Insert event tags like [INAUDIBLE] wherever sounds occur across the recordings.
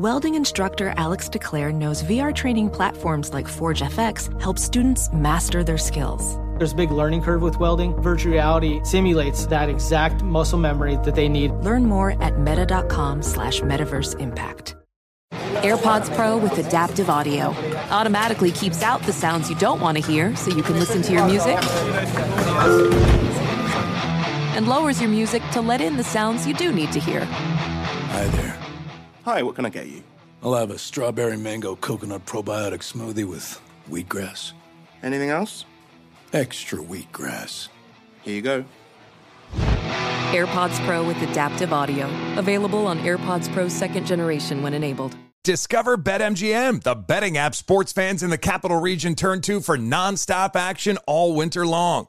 Welding instructor Alex DeClaire knows VR training platforms like Forge FX help students master their skills. There's a big learning curve with welding. Virtual reality simulates that exact muscle memory that they need. Learn more at meta.com slash metaverse impact. AirPods Pro with adaptive audio automatically keeps out the sounds you don't want to hear so you can listen to your music and lowers your music to let in the sounds you do need to hear. Hi there. Hi, what can I get you? I'll have a strawberry mango coconut probiotic smoothie with wheatgrass. Anything else? Extra wheatgrass. Here you go. AirPods Pro with adaptive audio. Available on AirPods Pro second generation when enabled. Discover BetMGM, the betting app sports fans in the capital region turn to for nonstop action all winter long.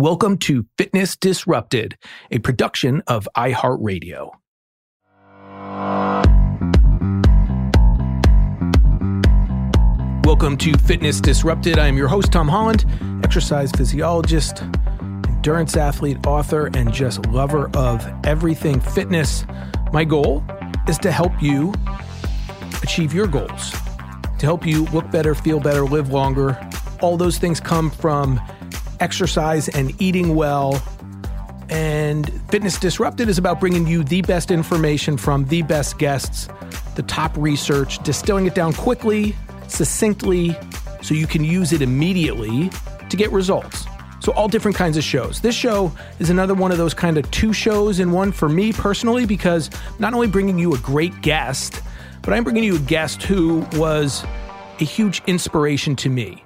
Welcome to Fitness Disrupted, a production of iHeartRadio. Welcome to Fitness Disrupted. I am your host, Tom Holland, exercise physiologist, endurance athlete, author, and just lover of everything fitness. My goal is to help you achieve your goals, to help you look better, feel better, live longer. All those things come from exercise and eating well. And Fitness Disrupted is about bringing you the best information from the best guests, the top research, distilling it down quickly, succinctly, so you can use it immediately to get results. So, all different kinds of shows. This show is another one of those kind of two shows in one for me personally, because not only bringing you a great guest, but I'm bringing you a guest who was a huge inspiration to me.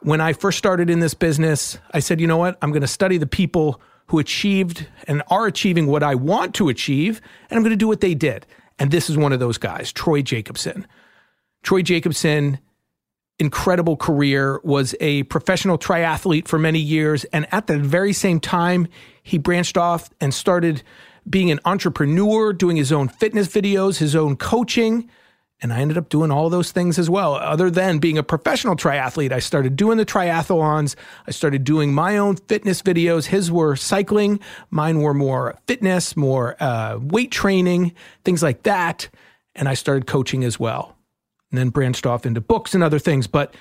When I first started in this business, I said, you know what? I'm going to study the people who achieved and are achieving what I want to achieve, and I'm going to do what they did. And this is one of those guys, Troy Jacobson. Troy Jacobson, incredible career, was a professional triathlete for many years. And at the very same time, he branched off and started being an entrepreneur, doing his own fitness videos, his own coaching. And I ended up doing all those things as well. Other than being a professional triathlete, I started doing the triathlons. I started doing my own fitness videos. His were cycling, mine were more fitness, more uh, weight training, things like that. And I started coaching as well and then branched off into books and other things. But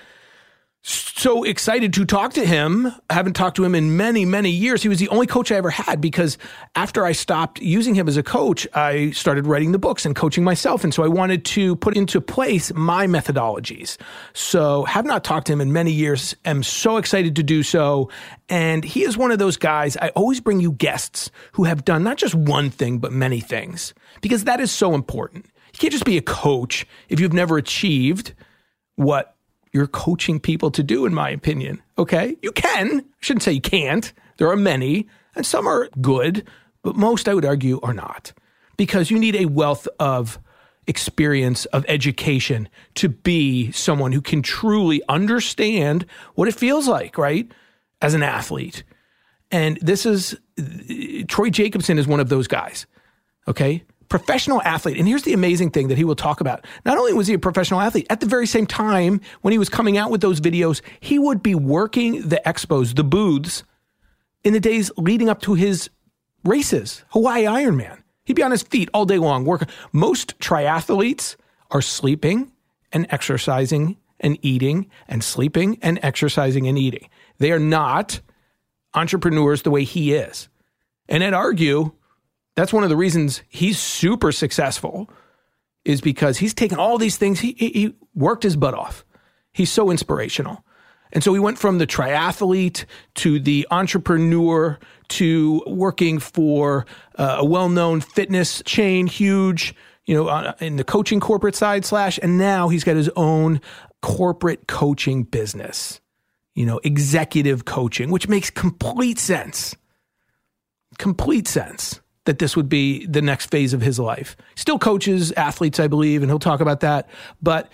so excited to talk to him. I haven't talked to him in many, many years. He was the only coach I ever had because after I stopped using him as a coach, I started writing the books and coaching myself. And so I wanted to put into place my methodologies. So have not talked to him in many years. Am so excited to do so. And he is one of those guys. I always bring you guests who have done not just one thing, but many things because that is so important. You can't just be a coach if you've never achieved what you're coaching people to do, in my opinion. Okay. You can. I shouldn't say you can't. There are many, and some are good, but most, I would argue, are not. Because you need a wealth of experience, of education to be someone who can truly understand what it feels like, right? As an athlete. And this is Troy Jacobson is one of those guys. Okay professional athlete. And here's the amazing thing that he will talk about. Not only was he a professional athlete, at the very same time, when he was coming out with those videos, he would be working the expos, the booths, in the days leading up to his races, Hawaii Ironman. He'd be on his feet all day long working. Most triathletes are sleeping and exercising and eating and sleeping and exercising and eating. They are not entrepreneurs the way he is. And I'd argue that's one of the reasons he's super successful is because he's taken all these things. He, he, worked his butt off. He's so inspirational. And so he went from the triathlete to the entrepreneur to working for uh, a well-known fitness chain, huge, you know, uh, in the coaching corporate side slash, and now he's got his own corporate coaching business, you know, executive coaching, which makes complete sense. Complete sense that this would be the next phase of his life. Still coaches athletes, I believe, and he'll talk about that. But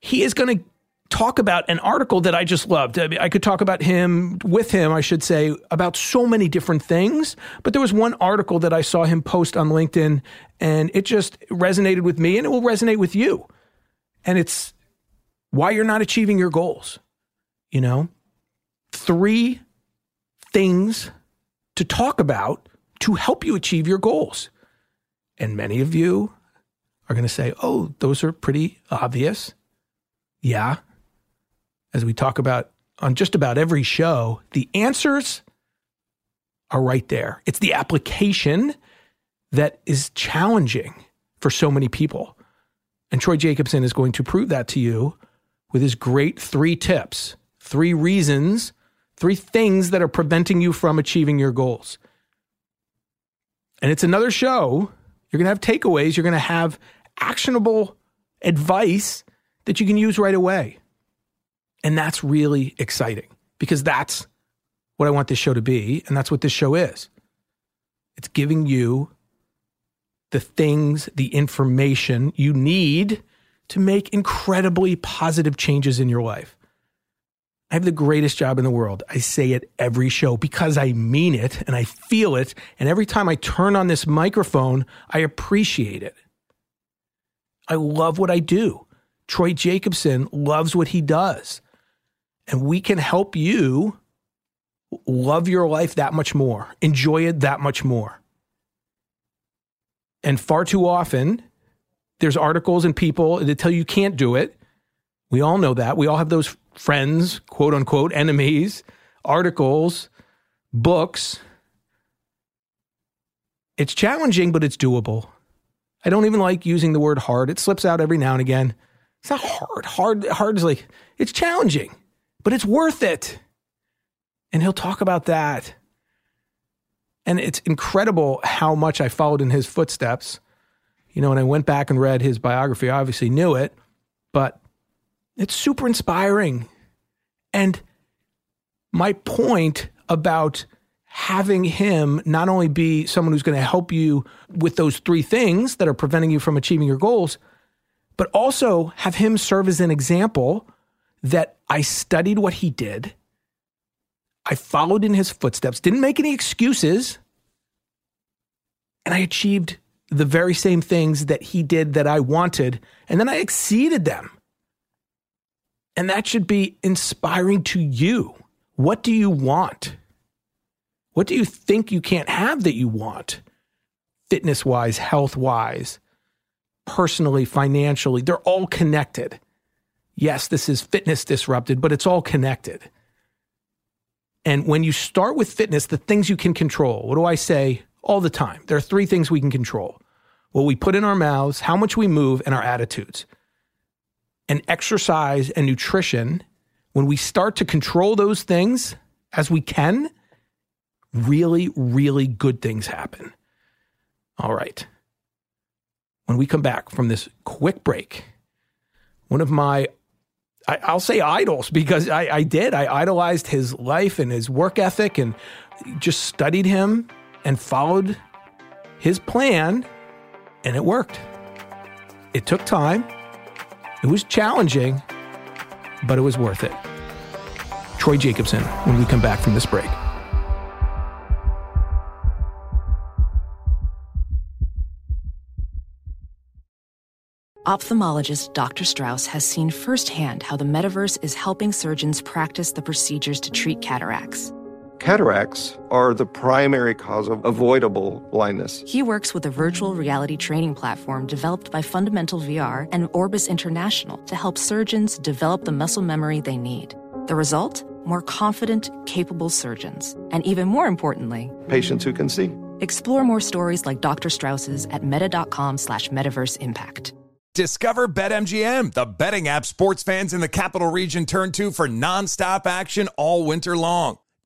he is going to talk about an article that I just loved. I, mean, I, could talk about him with him, I should say, about so many different things. But there was one article that I saw him post on LinkedIn, and it just resonated with me, and it will resonate with you. And it's why you're not achieving your goals. You know, three things to talk about to help you achieve your goals. And many of you are going to say, oh, those are pretty obvious. Yeah. As we talk about on just about every show, the answers are right there. It's the application that is challenging for so many people. And Troy Jacobson is going to prove that to you with his great three tips, three reasons, three things that are preventing you from achieving your goals. And it's another show. You're going to have takeaways, you're going to have actionable advice that you can use right away. And that's really exciting because that's what I want this show to be. And that's what this show is it's giving you the things, the information you need to make incredibly positive changes in your life. I have the greatest job in the world. I say it every show because I mean it and I feel it. And every time I turn on this microphone, I appreciate it. I love what I do. Troy Jacobson loves what he does. And we can help you love your life that much more, enjoy it that much more. And far too often, there's articles and people that tell you you can't do it. We all know that. We all have those friends, quote unquote, enemies, articles, books. It's challenging, but it's doable. I don't even like using the word hard. It slips out every now and again. It's not hard. Hard, hard is like, it's challenging, but it's worth it. And he'll talk about that. And it's incredible how much I followed in his footsteps you know, when I went back and read his biography, I obviously knew it, but it's super inspiring. And my point about having him not only be someone who's going to help you with those three things that are preventing you from achieving your goals, but also have him serve as an example that I studied what he did. I followed in his footsteps, didn't make any excuses, and I achieved the very same things that he did that I wanted, and then I exceeded them. And that should be inspiring to you. What do you want? What do you think you can't have that you want? Fitness wise, health wise, personally, financially, they're all connected. Yes, this is fitness disrupted, but it's all connected. And when you start with fitness, the things you can control, what do I say all the time. There are three things we can control what we put in our mouths, how much we move, and our attitudes. And exercise and nutrition, when we start to control those things as we can, really, really good things happen. All right. When we come back from this quick break, one of my I, will say idols because I, I did. I idolized his life and his work ethic and just studied him and followed his plan, and it worked. It took time, it was challenging, but it was worth it. Troy Jacobson when we come back from this break. Ophthalmologist Dr. Strauss has seen firsthand how the metaverse is helping surgeons practice the procedures to treat cataracts Cataracts are the primary cause of avoidable blindness. He works with a virtual reality training platform developed by Fundamental VR and Orbis International to help surgeons develop the muscle memory they need. The result? More confident, capable surgeons. And even more importantly, patients who can see. Explore more stories like Dr. Strauss's at meta.com slash metaverse impact. Discover BetMGM, the betting app sports fans in the capital region turn to for nonstop action all winter long.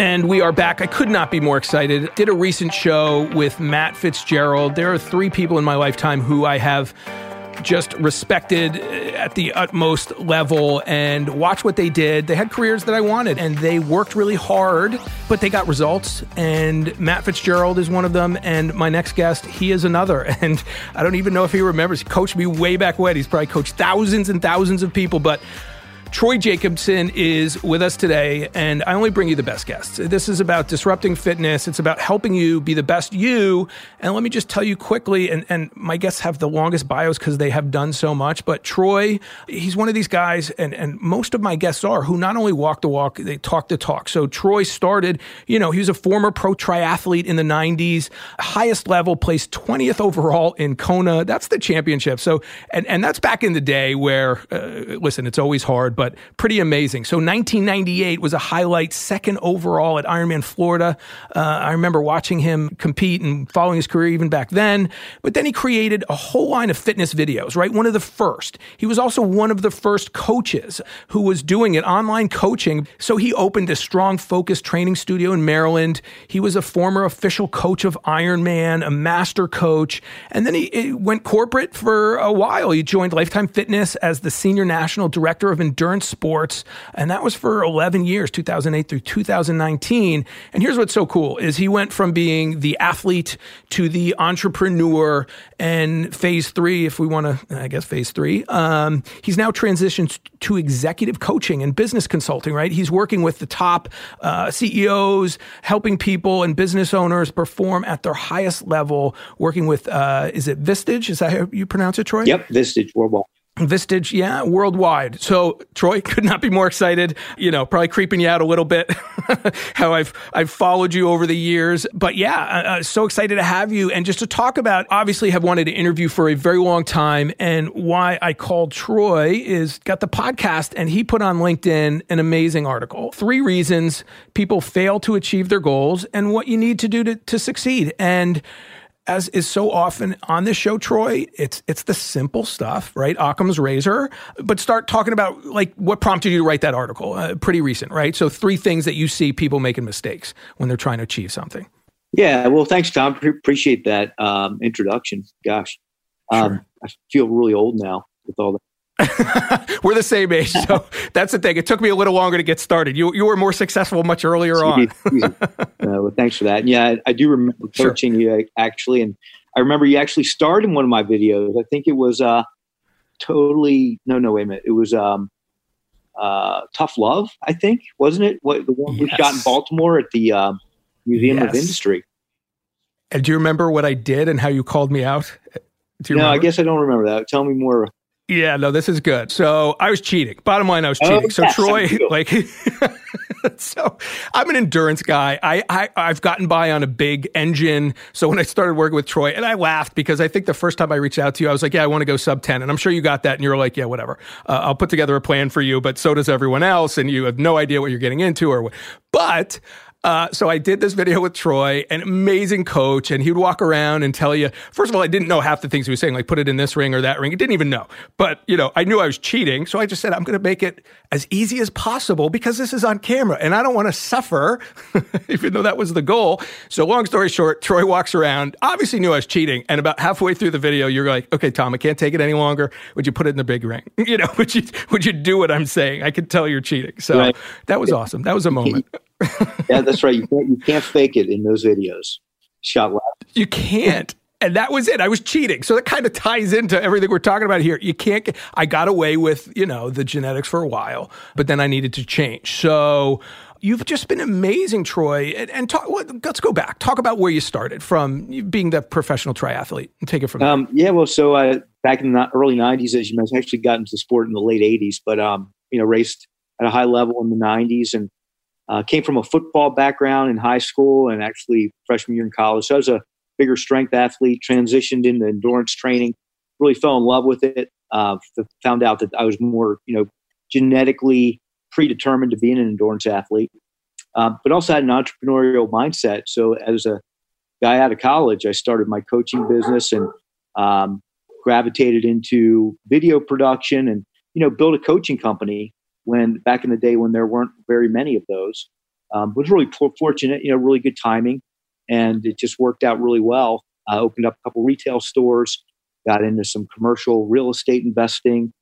And we are back. I could not be more excited. Did a recent show with Matt Fitzgerald. There are three people in my lifetime who I have just respected uh, at the utmost level and watch what they did. They had careers that I wanted and they worked really hard, but they got results. And Matt Fitzgerald is one of them. And my next guest, he is another. [LAUGHS] And I don't even know if he remembers. He coached me way back when. He's probably coached thousands and thousands of people, but Troy Jacobson is with us today, and I only bring you the best guests. This is about disrupting fitness. It's about helping you be the best you. And let me just tell you quickly, and, and my guests have the longest bios because they have done so much. But Troy, he's one of these guys, and, and most of my guests are, who not only walk the walk, they talk the talk. So Troy started, you know, he was a former pro triathlete in the 90s, highest level, placed 20th overall in Kona. That's the championship. So, and, and that's back in the day where, uh, listen, it's always hard but pretty amazing. So 1998 was a highlight, second overall at Ironman Florida. Uh, I remember watching him compete and following his career even back then. But then he created a whole line of fitness videos, right? One of the first. He was also one of the first coaches who was doing it, online coaching. So he opened a strong focus training studio in Maryland. He was a former official coach of Ironman, a master coach. And then he, he went corporate for a while. He joined Lifetime Fitness as the senior national director of endurance sports. And that was for 11 years, 2008 through 2019. And here's what's so cool is he went from being the athlete to the entrepreneur and phase three, if we want to, I guess phase three, um, he's now transitioned to executive coaching and business consulting, right? He's working with the top uh, CEOs, helping people and business owners perform at their highest level, working with, uh, is it Vistage? Is that how you pronounce it, Troy? Yep, Vistage Worldwide. Vistage, yeah, worldwide. So Troy [LAUGHS] could not be more excited. You know, probably creeping you out a little bit. [LAUGHS] how I've I've followed you over the years, but yeah, uh, so excited to have you and just to talk about. Obviously, have wanted to interview for a very long time, and why I called Troy is got the podcast, and he put on LinkedIn an amazing article. Three reasons people fail to achieve their goals, and what you need to do to to succeed. And as is so often on this show, Troy, it's it's the simple stuff, right? Occam's razor. But start talking about like what prompted you to write that article. Uh, pretty recent, right? So three things that you see people making mistakes when they're trying to achieve something. Yeah, well, thanks, Tom. Pre- appreciate that um, introduction. Gosh, um, sure. I feel really old now with all the [LAUGHS] We're the same age, so [LAUGHS] that's the thing. It took me a little longer to get started. You you were more successful much earlier on. [LAUGHS] uh, well, thanks for that. Yeah, I, I do remember coaching sure. you actually, and I remember you actually starred in one of my videos. I think it was uh, totally no, no, wait a minute. It was um, uh, Tough Love. I think wasn't it? What the one yes. we shot in Baltimore at the uh, Museum yes. of Industry. And do you remember what I did and how you called me out? no, remember? I guess I don't remember that. Tell me more. Yeah, no, this is good. So I was cheating. Bottom line, I was Oh, cheating. so yes, Troy, like, [LAUGHS] so I'm an endurance guy. I, I I've gotten by on a big engine. So when I started working with Troy, and I laughed because I think the first time I reached out to you, I was like, yeah, I want to go sub 10, and I'm sure you got that, and you're like, yeah, whatever. Uh, I'll put together a plan for you, but so does everyone else, and you have no idea what you're getting into or what. But uh, so I did this video with Troy, an amazing coach, and he'd walk around and tell you. First of all, I didn't know half the things he was saying, like put it in this ring or that ring. I didn't even know, but you know, I knew I was cheating, so I just said I'm going to make it as easy as possible because this is on camera, and I don't want to suffer, [LAUGHS] even though that was the goal. So long story short, Troy walks around, obviously knew I was cheating, and about halfway through the video, you're like, "Okay, Tom, I can't take it any longer. Would you put it in the big ring? [LAUGHS] You know, would you would you do what I'm saying? I could tell you're cheating." So Right. that was awesome. That was a moment. Yeah, that's right. You can't you can't fake it in those videos. Shot live. You can't. And that was it. I was cheating. So that kind of ties into everything we're talking about here. You can't get, I got away with, you know, the genetics for a while, but then I needed to change. So you've just been amazing, Troy. And, and talk, let- let's go back. Talk about where you started from being the professional triathlete and take it from there. Um, yeah, well, so I back in the early '90s, as you mentioned, I actually got into sport in the late '80s, but um, you know, raced at a high level in the '90s, and uh, came from a football background in high school and actually freshman year in college. So I was a bigger strength athlete, transitioned into endurance training, really fell in love with it. Uh, found out that I was more, you know, genetically predetermined to be an endurance athlete, um, but also had an entrepreneurial mindset. So as a guy out of college, I started my coaching business and um, gravitated into video production and you know built a coaching company when back in the day when there weren't very many of those. Um, was really for- fortunate, you know, really good timing, and it just worked out really well. I opened up a couple retail stores, got into some commercial real estate investing,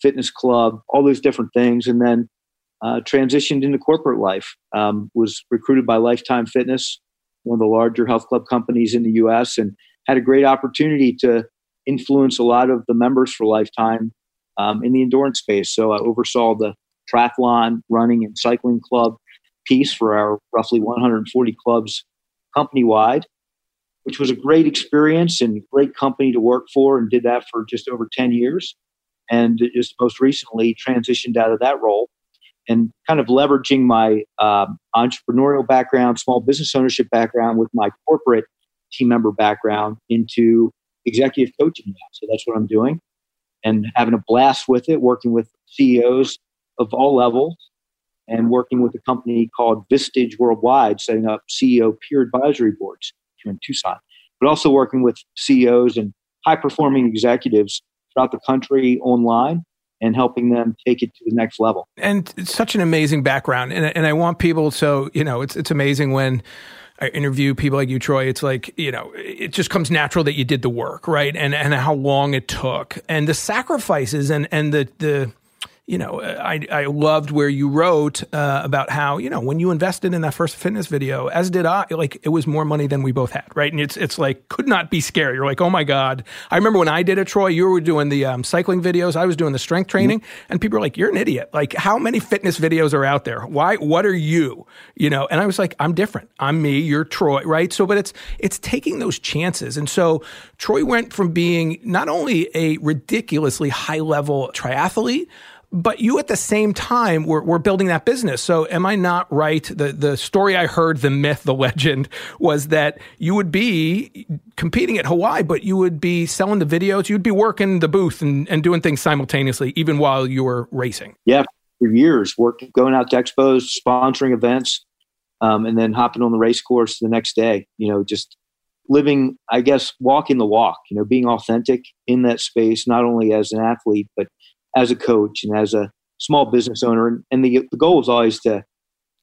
fitness club, all those different things, and then uh, transitioned into corporate life. Um, was recruited by Lifetime Fitness, one of the larger health club companies in the U.S., and had a great opportunity to influence a lot of the members for Lifetime um, in the endurance space. So I oversaw the triathlon, running, and cycling club piece for our roughly 140 clubs company wide, which was a great experience and great company to work for, and did that for just over 10 years. And just most recently transitioned out of that role and kind of leveraging my um, entrepreneurial background, small business ownership background with my corporate team member background into executive coaching now. So that's what I'm doing and having a blast with it, working with CEOs of all levels and working with a company called Vistage Worldwide, setting up CEO peer advisory boards here in Tucson, but also working with CEOs and high performing executives throughout the country online and helping them take it to the next level. and it's such an amazing background and, and i want people so you know it's it's amazing when i interview people like you troy it's like you know it just comes natural that you did the work right? And and how long it took. And the sacrifices and and the the you know, I, I loved where you wrote uh, about how, you know, when you invested in that first fitness video, as did I, like it was more money than we both had, right? And it's it's like could not be scary. You're like, oh my God. I remember when I did it, Troy, you were doing the um, cycling videos, I was doing the strength training, and people were like, you're an idiot. Like, how many fitness videos are out there? Why, what are you? You know, and I was like, I'm different. I'm me, you're Troy, right? So, but it's it's taking those chances. And so Troy went from being not only a ridiculously high level triathlete, but you at the same time were, were building that business. So am I not right? The the story I heard, the myth, the [LAUGHS] legend was that you would be competing at Hawaii, but you would be selling the videos, you'd be working the booth and, and doing things simultaneously, even while you were racing. Yeah, for years, working, going out to expos, sponsoring events, um, and then hopping on the race course the next day. You know, just living, I guess, walking the walk. You know, being authentic in that space, not only as an athlete, but as a coach and as a small business owner. And, and the, the goal is always to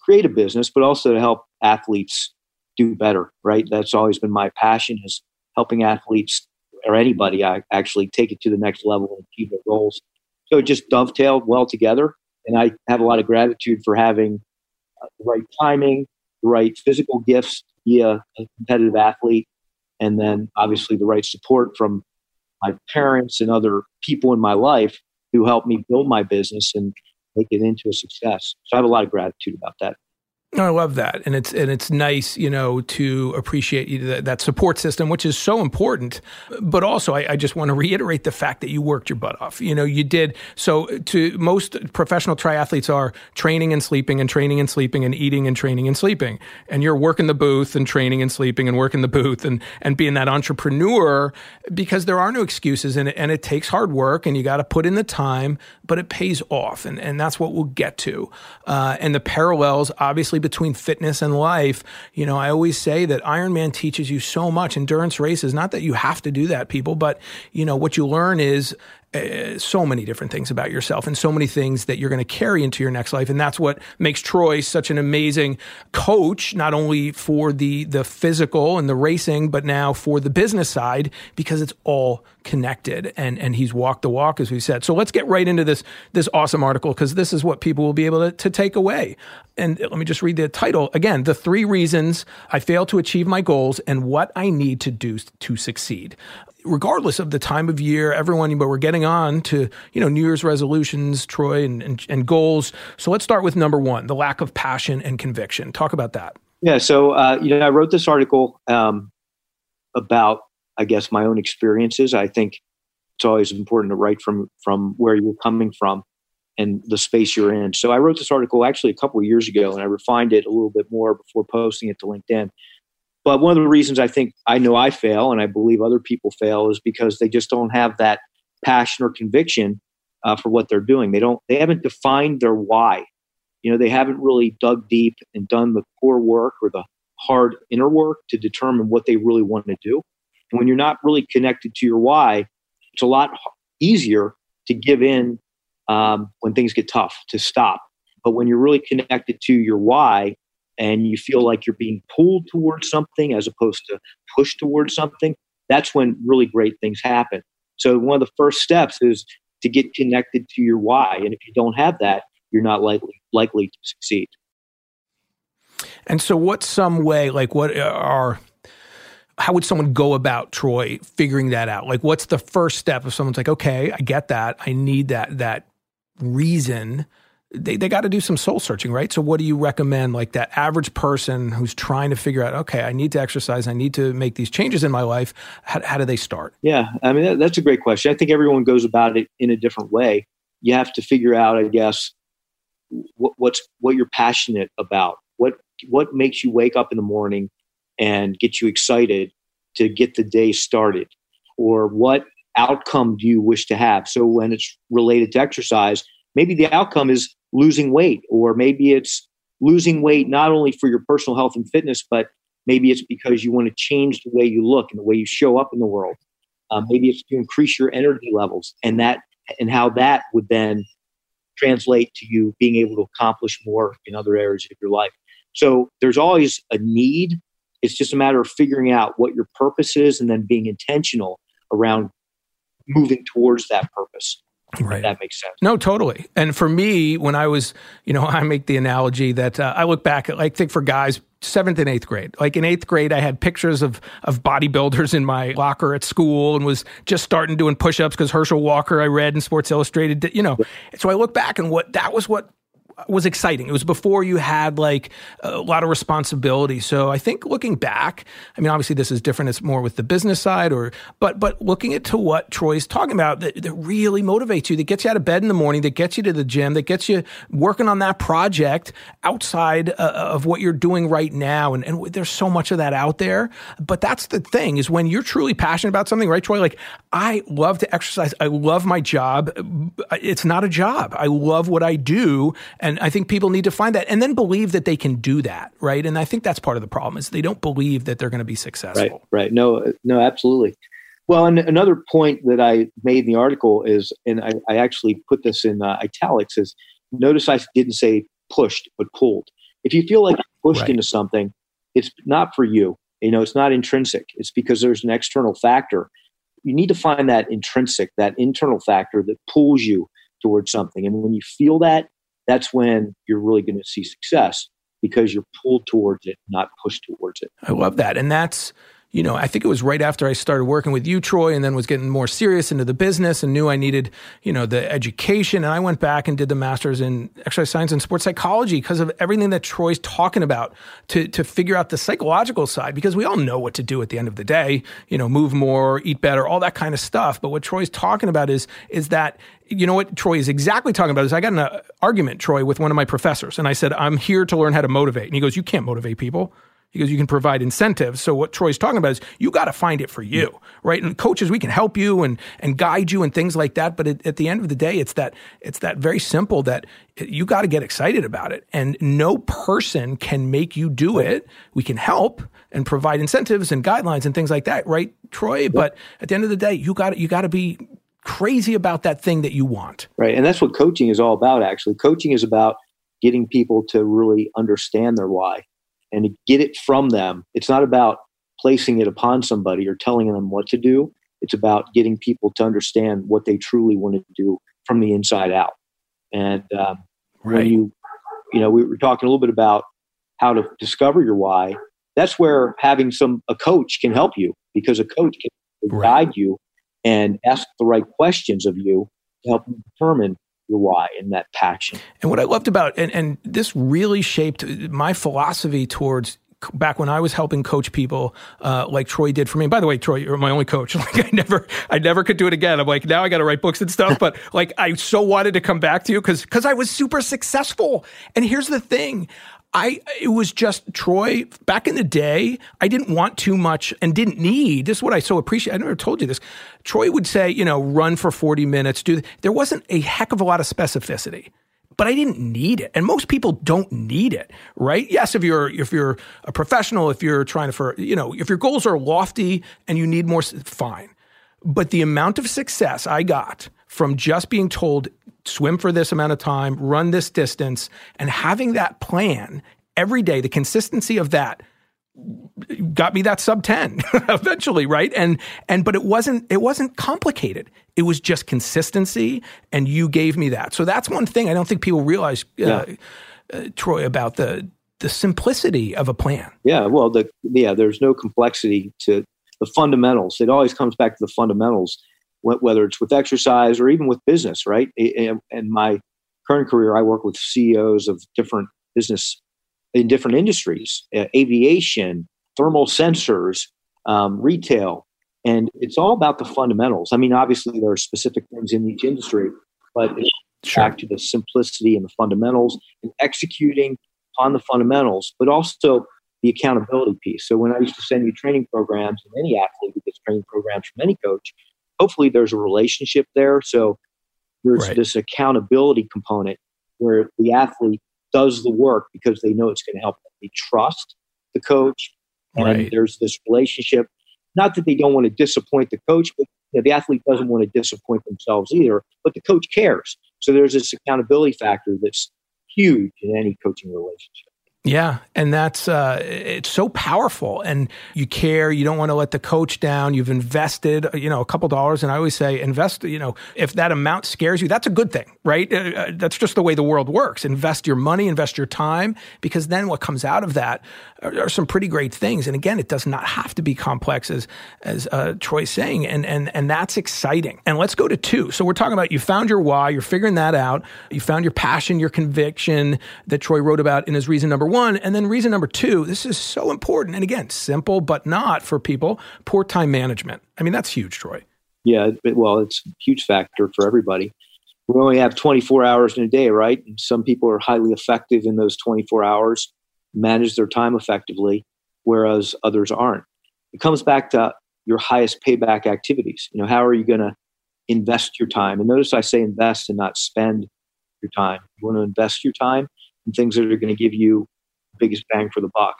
create a business, but also to help athletes do better, right? That's always been my passion is helping athletes or anybody I actually take it to the next level and achieve their goals. So it just dovetailed well together. And I have a lot of gratitude for having uh, the right timing, the right physical gifts to be a, a competitive athlete, and then obviously the right support from my parents and other people in my life who helped me build my business and make it into a success. So I have a lot of gratitude about that. I love that, and it's and it's nice, you know, to appreciate that, that support system, which is so important. But also, I, I, just want to reiterate the fact that you worked your butt off. You know, you did. So, to most professional triathletes are training and sleeping, and training and sleeping, and eating and training and sleeping, and you're working the booth and training and sleeping and working the booth and and being that entrepreneur because there are no excuses, and it, and it takes hard work, and you got to put in the time, but it pays off, and and that's what we'll get to, uh, and the parallels obviously between fitness and life. You know, I always say that Ironman teaches you so much. Endurance races, not that you have to do that, people, but you know what you learn is uh, so many different things about yourself and so many things that you're going to carry into your next life and that's what makes Troy such an amazing coach not only for the the physical and the racing but now for the business side because it's all connected and and he's walked the walk as we said. So let's get right into this this awesome article because this is what people will be able to, to take away. And let me just read the title. Again the three reasons i fail to achieve my goals and what i need to do to succeed regardless of the time of year, everyone, but we're getting on to, you know, New Year's resolutions, Troy, and, and, and goals. So let's start with number one, the lack of passion and conviction. Talk about that. Yeah. So, uh, you know, I wrote this article um, about, I guess, my own experiences. I think it's always important to write from, from where you're coming from and the space you're in. So I wrote this article actually a couple years ago and I refined it a little bit more before posting it to LinkedIn. But one of the reasons I think I know I fail and I believe other people fail is because they just don't have that passion or conviction uh, for what they're doing. They don't. They haven't defined their why. You know, they haven't really dug deep and done the core work or the hard inner work to determine what they really want to do. And when you're not really connected to your why, it's a lot easier to give in um, when things get tough to stop. But when you're really connected to your why, and you feel like you're being pulled towards something as opposed to pushed towards something, that's when really great things happen. So one of the first steps is to get connected to your why. And if you don't have that, you're not likely likely to succeed. And so what's some way, like what are how would someone go about Troy figuring that out? Like what's the first step if someone's like, okay, I get that. I need that that reason they, they got to do some soul searching, right? So, what do you recommend, like that average person who's trying to figure out, okay, I need to exercise, I need to make these changes in my life? How, how do they start? Yeah, I mean, that, that's a great question. I think everyone goes about it in a different way. You have to figure out, I guess, what, what's what you're passionate about. What what makes you wake up in the morning and get you excited to get the day started, or what outcome do you wish to have? So, when it's related to exercise, maybe the outcome is losing weight, or maybe it's losing weight not only for your personal health and fitness, but maybe it's because you want to change the way you look and the way you show up in the world. Um, maybe it's to increase your energy levels, and that and how that would then translate to you being able to accomplish more in other areas of your life. So there's always a need. It's just a matter of figuring out what your purpose is and then being intentional around moving towards that purpose. Right. that makes sense. No, totally. And for me, when I was, you know, [LAUGHS] I make the analogy that uh, I look back at, like, think for guys, seventh and eighth grade. Like in eighth grade, I had pictures of of bodybuilders in my locker at school and was just starting doing push ups because Herschel Walker I read in Sports Illustrated. You know, so I look back and what that was what was exciting. It was before you had like a lot of responsibility. So I think looking back, I mean, obviously this is different. It's more with the business side, or but but looking at to what Troy's talking about that, that really motivates you, that gets you out of bed in the morning, that gets you to the gym, that gets you working on that project outside uh, of what you're doing right now. And, and there's so much of that out there. But that's the thing is when you're truly passionate about something, right, Troy? Like I love to exercise. I love my job. It's not a job. I love what I do and I think people need to find that and then believe that they can do that, right? And I think that's part of the problem is they don't believe that they're going to be successful. Right, right. No, no, absolutely. Well, and another point that I made in the article is, and I, I actually put this in uh, italics, is notice I didn't say pushed, but pulled. If you feel like you're pushed right. into something, it's not for you. You know, it's not intrinsic. It's because there's an external factor. You need to find that intrinsic, that internal factor that pulls you towards something. And when you feel that, that's when you're really going to see success because you're pulled towards it, not pushed towards it. I love that. And that's, you know, I think it was right after I started working with you, Troy, and then was getting more serious into the business and knew I needed, you know, the education. And I went back and did the master's in exercise science and sports psychology because of everything that Troy's talking about to, to figure out the psychological side, because we all know what to do at the end of the day, you know, move more, eat better, all that kind of stuff. But what Troy's talking about is, is that you know what Troy is exactly talking about is I got an argument, Troy, with one of my professors, and I said, I'm here to learn how to motivate. And he goes, You can't motivate people because you can provide incentives. So what Troy's talking about is you got to find it for you, right? And coaches, we can help you and and guide you and things like that. But at, at the end of the day, it's that it's that very simple that you got to get excited about it, and no person can make you do it. We can help and provide incentives and guidelines and things like that, right, Troy? Yep. But at the end of the day, you got you got to be crazy about that thing that you want. Right, and that's what coaching is all about. Actually, coaching is about getting people to really understand their why and to get it from them. It's not about placing it upon somebody or telling them what to do. It's about getting people to understand what they truly want to do from the inside out. And um, right. when you, you know, we were talking a little bit about how to discover your why. That's where having some a coach can help you because a coach can right. guide you and ask the right questions of you to help you determine your why and that passion. And what I loved about and, and this really shaped my philosophy towards back when I was helping coach people, uh, like Troy did for me. And by the way, Troy, you're my only coach. [LAUGHS] Like I never, I never could do it again. I'm like, now I got to write books and stuff. [LAUGHS] But like, I so wanted to come back to you because, because I was super successful. And here's the thing. I it was just Troy back in the day. I didn't want too much and didn't need. This is what I so appreciate. I never told you this. Troy would say, you know, run for forty minutes. Do there wasn't a heck of a lot of specificity, but I didn't need it. And most people don't need it, right? Yes, if you're if you're a professional, if you're trying to for you know, if your goals are lofty and you need more, fine. But the amount of success I got from just being told swim for this amount of time, run this distance, and having that plan every day, the consistency of that got me that sub 10 [LAUGHS] eventually right? And and but it wasn't it wasn't complicated. It was just consistency and you gave me that. So that's one thing i don't think people realize uh, yeah. uh, troy about the the simplicity of a plan. Yeah well the yeah there's no complexity to the fundamentals. It always comes back to the fundamentals whether it's with exercise or even with business, right? In my current career, I work with CEOs of different business in different industries, uh, aviation, thermal sensors, um, retail, and it's all about the fundamentals. I mean, obviously there are specific things in each industry, but it's sure. back to the simplicity and the fundamentals and executing on the fundamentals, but also the accountability piece. So when I used to send you training programs, and any athlete who gets training programs from any coach, hopefully there's a relationship there. So there's right. this accountability component where the athlete does the work because they know it's going to help them. They trust the coach, and right. there's this relationship. Not that they don't want to disappoint the coach, but you know, the athlete doesn't want to disappoint themselves either. But the coach cares. So there's this accountability factor that's huge in any coaching relationship. Yeah, and that's uh, it's so powerful, and you care. You don't want to let the coach down. You've invested, you know, a couple dollars, and I always say, invest. You know, if that amount scares you, that's a good thing, right? Uh, uh, that's just the way the world works. Invest your money, invest your time, because then what comes out of that are, are some pretty great things. And again, it does not have to be complex, as as uh, Troy's saying, and and and that's exciting. And let's go to two. So we're talking about you found your why, you're figuring that out. You found your passion, your conviction that Troy wrote about in his reason number one one. And then reason number two, this is so important. And again, simple, but not for people, poor time management. I mean, that's huge, Troy. Yeah, well, it's a huge factor for everybody. We only have 24 hours in a day, right? And some people are highly effective in those 24 hours, manage their time effectively, whereas others aren't. It comes back to your highest payback activities. You know, how are you going to invest your time? And notice I say invest and not spend your time. You want to invest your time in things that are going to give you biggest bang for the buck.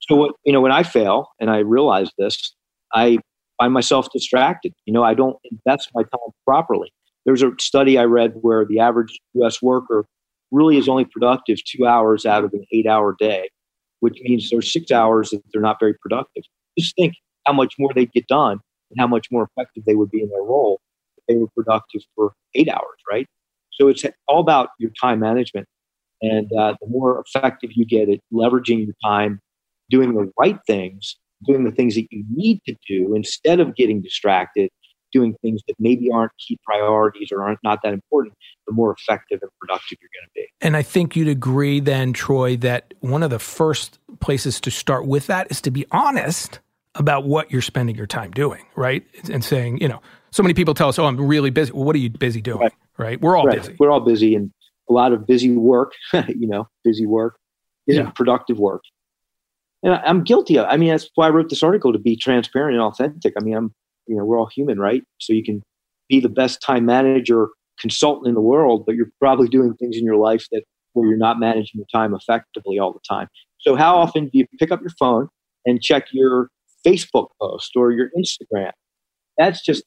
So what, you know, when I fail and I realize this, I find myself distracted. You know, I don't invest my time properly. There's a study I read where the average US worker really is only productive two hours out of an eight hour day, which means there's six hours that they're not very productive. Just think how much more they'd get done and how much more effective they would be in their role if they were productive for eight hours, right? So it's all about your time management. And uh, the more effective you get at leveraging your time, doing the right things, doing the things that you need to do instead of getting distracted, doing things that maybe aren't key priorities or aren't not that important, the more effective and productive you're going to be. And I think you'd agree then, Troy, that one of the first places to start with that is to be honest about what you're spending your time doing, right? And saying, you know, so many people tell us, "Oh, I'm really busy." Well, what are you busy doing? Right? right? We're all right. busy. We're all busy, and a lot of busy work. [LAUGHS] you know, busy work isn't yeah. productive work. And I, I'm guilty of. I mean, that's why I wrote this article to be transparent and authentic. I mean, I'm, you know, we're all human, right? So you can be the best time manager consultant in the world, but you're probably doing things in your life that where you're not managing your time effectively all the time. So how often do you pick up your phone and check your Facebook post or your Instagram? That's just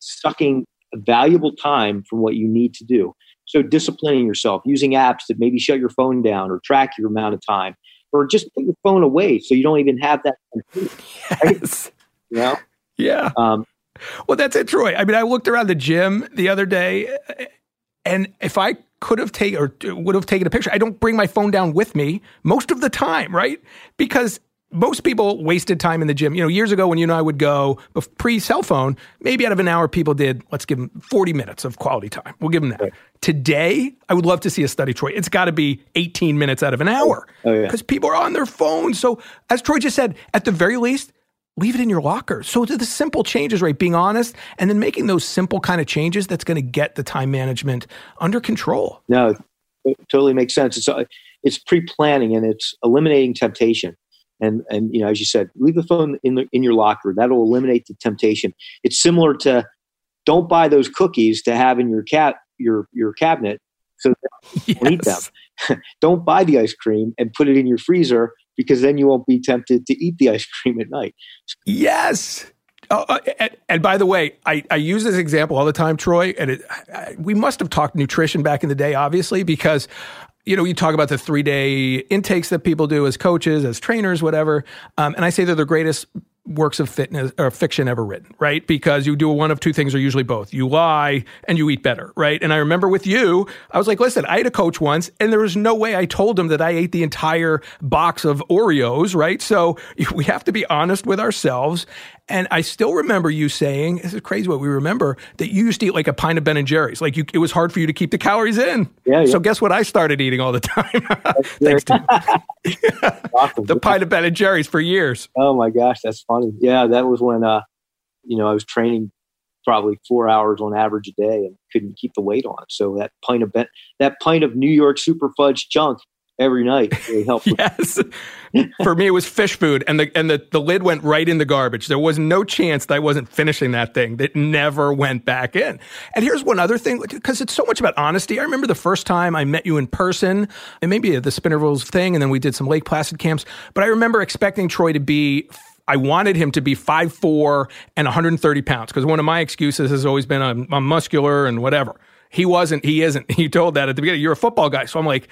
sucking valuable time from what you need to do. So disciplining yourself, using apps that maybe shut your phone down or track your amount of time, or just put your phone away so you don't even have that. Yes. You know? Yeah. Um, well, that's it, Troy. I mean, I looked around the gym the other day, and if I could have taken or would have taken a picture, I don't bring my phone down with me most of the time, right? Because most people wasted time in the gym. You know, years ago when you and I would go pre cell phone, maybe out of an hour, people did, let's give them 40 minutes of quality time. We'll give them that. Right. Today, I would love to see a study, Troy. It's got to be 18 minutes out of an hour because oh, yeah. people are on their phones. So, as Troy just said, at the very least, leave it in your locker. So, the simple changes, right? Being honest and then making those simple kind of changes that's going to get the time management under control. No, it totally makes sense. It's, uh, it's pre planning and it's eliminating temptation and and you know as you said leave the phone in the in your locker that'll eliminate the temptation it's similar to don't buy those cookies to have in your cat your your cabinet so yes. [LAUGHS] eat them [LAUGHS] don't buy the ice cream and put it in your freezer because then you won't be tempted to eat the ice cream at night yes Oh, uh, and, and, by the way, I, I use this example all the time, Troy. And it, I, we must have talked nutrition back in the day, obviously, because you know, you talk about the three day intakes that people do as coaches, as trainers, whatever. Um, and I say they're the greatest works of fitness or fiction ever written, right? Because you do one of two things or usually both. You lie and you eat better, right? And I remember with you, I was like, listen, I had a coach once and there was no way I told him that I ate the entire box of Oreos, right? So [LAUGHS] we have to be honest with ourselves and I still remember you saying, this is crazy what we remember, that you used to eat like a pint of Ben and Jerry's. Like you, it was hard for you to keep the calories in. Yeah, yeah. So guess what I started eating all the time? [LAUGHS] [LAUGHS] Thanks to awesome. [LAUGHS] the pint of Ben and Jerry's for years. Oh my gosh, that's funny. Yeah, that was when, uh, you know, I was training probably four hours on average a day and couldn't keep the weight on. So that pint of ben, that pint of New York super fudge chunk every night. Really helpful. [LAUGHS] yes. For me, it was fish food, and the and the, the lid went right in the garbage. There was no chance that I wasn't finishing that thing. That never went back in. And here's one other thing, because it's so much about honesty. I remember the first time I met you in person, and maybe the Spinervals thing, and then we did some Lake Placid camps. But I remember expecting Troy to be I wanted him to be 5'4 and 130 pounds because one of my excuses has always been I'm, I'm, muscular and whatever. He wasn't, he isn't. [LAUGHS] He told that at the beginning. You're a football guy. So I'm like,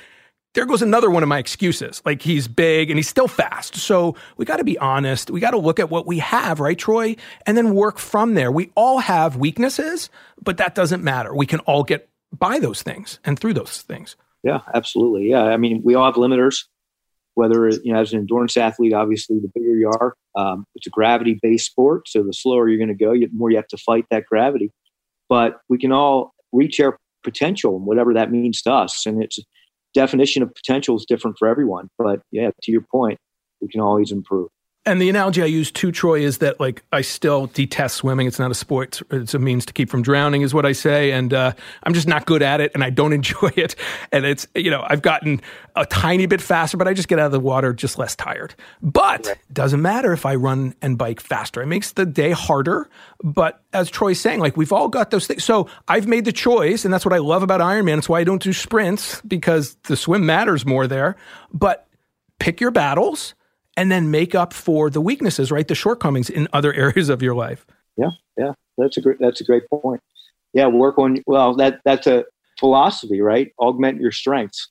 there goes another one of my excuses. Like he's big and he's still fast. So we got to be honest. We got to look at what we have, right, Troy? And then work from there. We all have weaknesses, but that doesn't matter. We can all get by those things and through those things. Yeah, absolutely. Yeah. I mean, we all have limiters, whether, you know, as an endurance athlete, obviously the bigger you are, um, it's a gravity based sport. So the slower you're going to go, the more you have to fight that gravity. But we can all reach our potential and whatever that means to us. And it's, definition of potential is different for everyone. But yeah, to your point, we can always improve. And the analogy I use to Troy, is that like I still detest swimming. It's not a sport; it's a means to keep from drowning, is what I say. And uh, I'm just not good at it, and I don't [LAUGHS] enjoy it. And it's you know I've gotten a tiny bit faster, but I just get out of the water just less tired. But right. doesn't matter if I run and bike faster. It makes the day harder. But as Troy's saying, like we've all got those things. So I've made the choice, and that's what I love about Ironman. It's why I don't do sprints because the swim matters more there. But pick your battles and then make up for the weaknesses, right? The shortcomings in other [LAUGHS] areas of your life. Yeah, yeah, that's a great that's a great point. Yeah, work on well that that's a philosophy, right? Augment your strengths.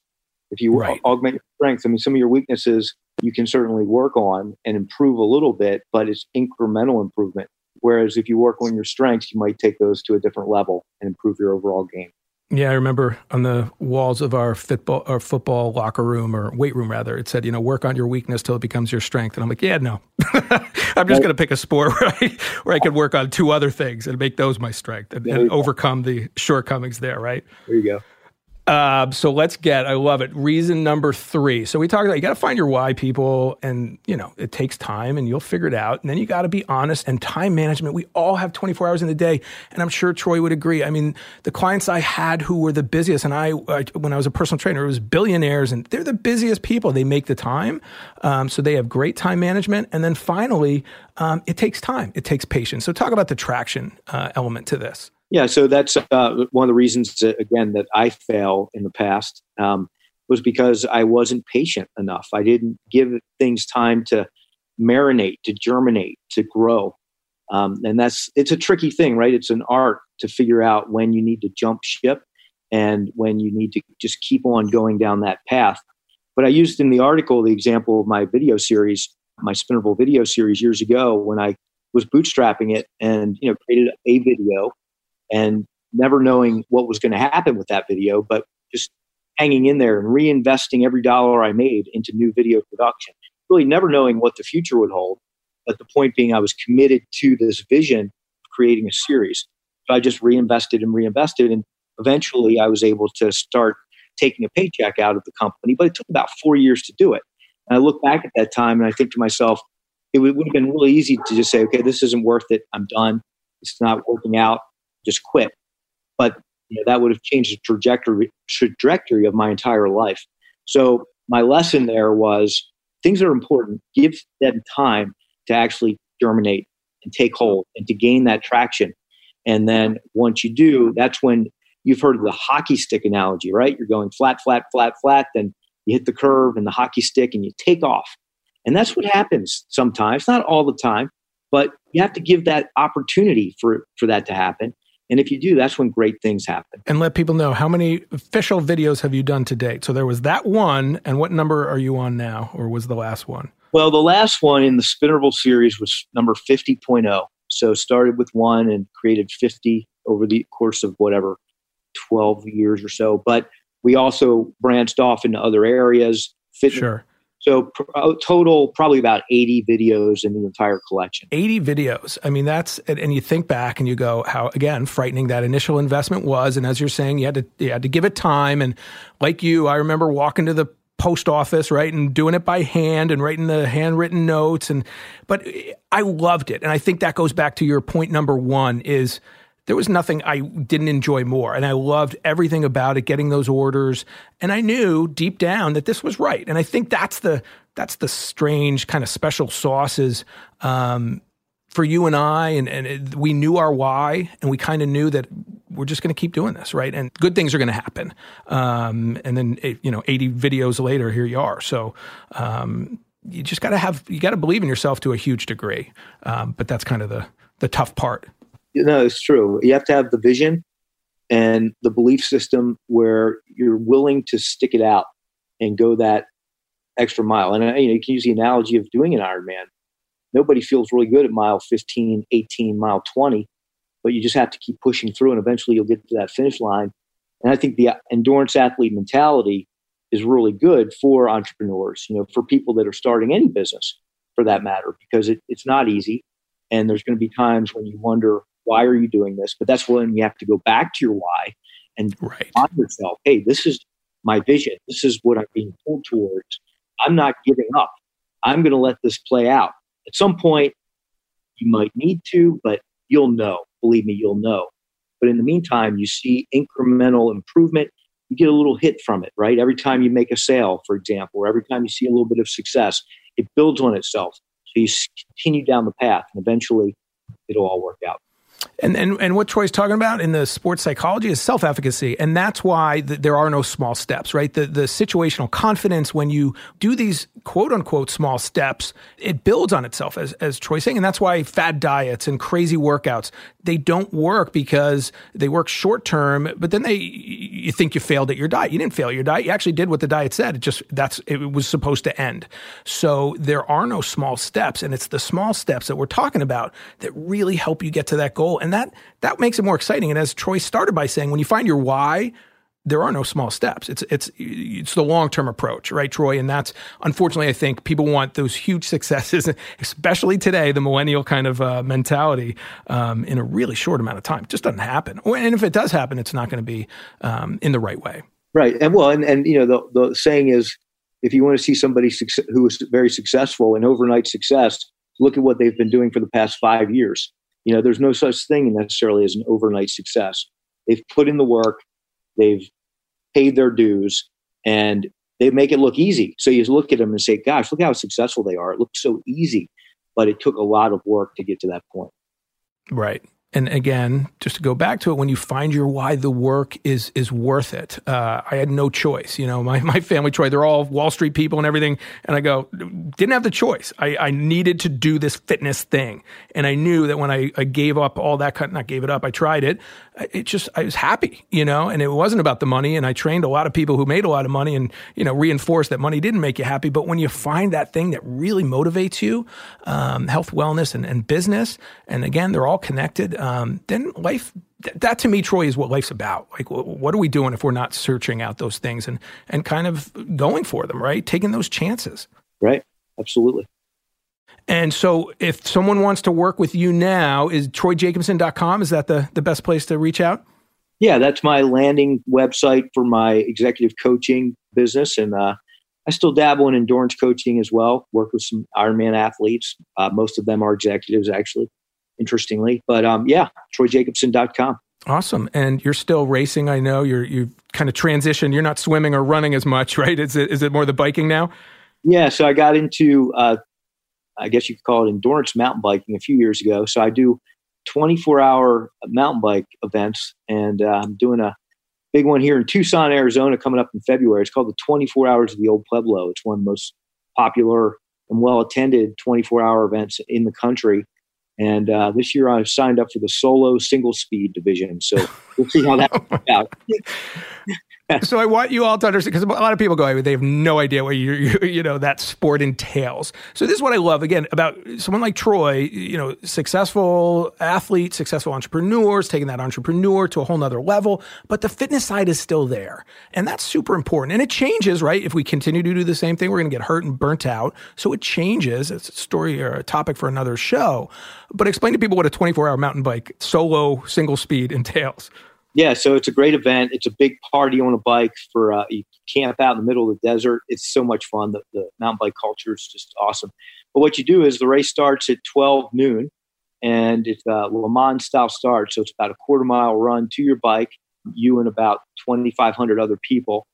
If you right. augment your strengths, I mean, some of your weaknesses you can certainly work on and improve a little bit, but it's incremental improvement. Whereas if you work on your strengths, you might take those to a different level and improve your overall game. Yeah, I remember on the walls of our football or football locker room or weight room rather, it said, you know, work on your weakness till it becomes your strength. And I'm like, yeah, no. [LAUGHS] I'm just going to pick a sport [LAUGHS] where I, where I can work on two other things and make those my strength and, and overcome the shortcomings there, right? There you go. Uh, so let's get, I love it. Reason number three. So we talked about you got to find your why, people, and you know, it takes time and you'll figure it out. And then you got to be honest and time management. We all have 24 hours in the day. And I'm sure Troy would agree. I mean, the clients I had who were the busiest, and I, I when I was a personal trainer, it was billionaires and they're the busiest people. They make the time. Um, so they have great time management. And then finally, um, it takes time, it takes patience. So talk about the traction uh, element to this. Yeah, so that's uh, one of the reasons, that, again, that I fail in the past um, was because I wasn't patient enough. I didn't give things time to marinate, to germinate, to grow. Um, and that's it's a tricky thing, right? It's an art to figure out when you need to jump ship and when you need to just keep on going down that path. But I used in the article the example of my video series, my Spinerval video series years ago when I was bootstrapping it and you know created a video and never knowing what was going to happen with that video, but just hanging in there and reinvesting every dollar I made into new video production, really never knowing what the future would hold. But the point being, I was committed to this vision of creating a series. So I just reinvested and reinvested. And eventually I was able to start taking a paycheck out of the company, but it took about four years to do it. And I look back at that time and I think to myself, it would, would have been really easy to just say, okay, this isn't worth it. I'm done. It's not working out just quit. But you know, that would have changed the trajectory trajectory of my entire life. So my lesson there was things that are important. Give them time to actually germinate and take hold and to gain that traction. And then once you do, that's when you've heard of the hockey stick analogy, right? You're going flat, flat, flat, flat, then you hit the curve and the hockey stick and you take off. And that's what happens sometimes, not all the time, but you have to give that opportunity for, for that to happen. And if you do, that's when great things happen. And let people know how many official videos have you done to date? So there was that one, and what number are you on now, or was the last one? Well, the last one in the Spinerval series was number 50.0. So started with one and created 50 over the course of whatever, 12 years or so. But we also branched off into other areas. Fitness, sure. So uh, total, probably about 80 videos in the entire collection. 80 videos. I mean, that's and you think back and you go, how again frightening that initial investment was. And as you're saying, you had to you had to give it time. And like you, I remember walking to the post office, right, and doing it by hand and writing the handwritten notes. And but I loved it, and I think that goes back to your point number one is there was nothing I didn't enjoy more. And I loved everything about it, getting those orders. And I knew deep down that this was right. And I think that's the that's the strange kind of special sauces um, for you and I. And, and it, we knew our why, and we kind of knew that we're just going to keep doing this, right? And good things are going to happen. Um, and then, you know, 80 videos later, here you are. So, um, you just got to have you got to believe in yourself to a huge degree um, but that's kind of the the tough part no, it's true. You have to have the vision and the belief system where you're willing to stick it out and go that extra mile. And uh, you, know, you can use the analogy of doing an Ironman. Nobody feels really good at mile 15, 18, mile 20, but you just have to keep pushing through and eventually you'll get to that finish line. And I think the uh, endurance athlete mentality is really good for entrepreneurs, you know, for people that are starting any business for that matter, because it, it's not easy. And there's going to be times when you wonder, why are you doing this? But that's when you have to go back to your why and right. on yourself, hey, this is my vision. This is what I'm being pulled towards. I'm not giving up. I'm going to let this play out. At some point, you might need to, but you'll know. Believe me, you'll know. But in the meantime, you see incremental improvement. You get a little hit from it, right? Every time you make a sale, for example, or every time you see a little bit of success, it builds on itself. So you continue down the path, and eventually it'll all work out. And, and and what Troy's talking about in the sports psychology is self efficacy, and that's why the, there are no small steps, right? The the situational confidence when you do these quote unquote small steps, it builds on itself, as as Troy's saying, and that's why fad diets and crazy workouts they don't work because they work short term, but then they you think you failed at your diet. You didn't fail your diet. You actually did what the diet said. It just that's it was supposed to end. So there are no small steps, and it's the small steps that we're talking about that really help you get to that goal goal. And that that makes it more exciting. And as Troy started by saying, when you find your why, there are no small steps. It's it's it's the long term approach, right, Troy? And that's unfortunately, I think people want those huge successes, [LAUGHS] especially today, the millennial kind of uh, mentality, um, in a really short amount of time. It just doesn't happen. And if it does happen, it's not going to be um, in the right way. Right. And well, and and you know, the the saying is, if you want to see somebody suc- who is very successful and overnight success, look at what they've been doing for the past five years. You know, there's no such thing necessarily as an overnight success. They've put in the work. They've paid their dues and they make it look easy. So you look at them and say, gosh, look how successful they are. It looks so easy, but it took a lot of work to get to that point. Right and again, just to go back to it, when you find your why, the work is is worth it. Uh, I had no choice. You know, [LAUGHS] my, my family, Troy, they're all Wall Street people and everything. And I go, didn't have the choice. I, I needed to do this fitness thing. And I knew that when I, I gave up all that, cut, not gave it up, I tried it. It just, I was happy, you know, and it wasn't about the money. And I trained a lot of people who made a lot of money and, you know, reinforced that money didn't make you happy. But when you find that thing that really motivates you, um, health, wellness, and, and business, and again, they're all connected um, then life that to me troy is what life's about. Like what are we doing if we're not searching out those things and and kind of going for them right? Taking those chances. Right. Absolutely. And so if someone wants to work with you now is troyjacobson.com is that the, the best place to reach out? Yeah that's my landing website for my executive coaching business. And uh, i still dabble in endurance coaching as well work with some ironman athletes. Uh, most of them are executives actually interestingly. But um, yeah, troyjacobson.com. Awesome. And you're still racing. I know you're, you've kind of transitioned. You're not swimming or running as much, [LAUGHS] right? Is it, is it more the biking now? Yeah. So I got into, uh, I guess you could call it endurance mountain biking a few years ago. So I do 24 hour mountain bike events and uh, I'm doing a big one here in Tucson, Arizona coming up in February. It's called the 24 hours of the old Pueblo. It's one of the most popular and well attended 24 hour events in the country. And uh, this year I've signed up for the solo single speed division. So we'll see how that [LAUGHS] works out. [LAUGHS] [LAUGHS] so I want you all to understand because a lot of people go, they have no idea what you, you, [LAUGHS] you know that sport entails. So this is what I love again about someone like Troy. You know, successful athlete, successful entrepreneurs, taking that entrepreneur to a whole nother level. But the fitness side is still there, and that's super important. And it changes, right? If we continue to do the same thing, we're going to get hurt and burnt out. So it changes. It's a story or a topic for another show. But explain to people what a 24 hour mountain bike solo single speed entails yeah, so it's a great event. It's a big party on a bike for uh, you camp out in the middle of the desert. It's so much fun. The, the mountain bike culture is just awesome. But what you do is the race starts at 12 noon, and it's a Le Mans style start. So it's about a quarter mile run to your bike. You and about 2,500 other people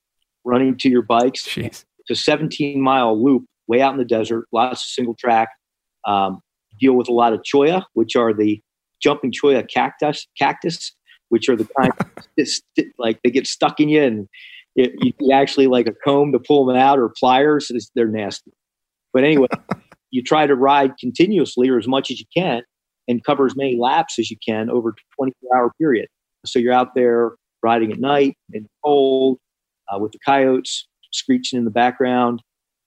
running to your bikes. Jeez. It's a 17 mile loop way out in the desert. Lots of single track. Um, deal with a lot of cholla, which are the jumping cholla cactus. Cactus which are the kind [LAUGHS] that like they get stuck in you and it, you actually like a comb to pull them out or pliers. They're nasty. But anyway, [LAUGHS] you try to ride continuously or as much as you can and cover as many laps as you can over a 24 hour period. So you're out there riding at night in the cold uh, with the coyotes screeching in the background.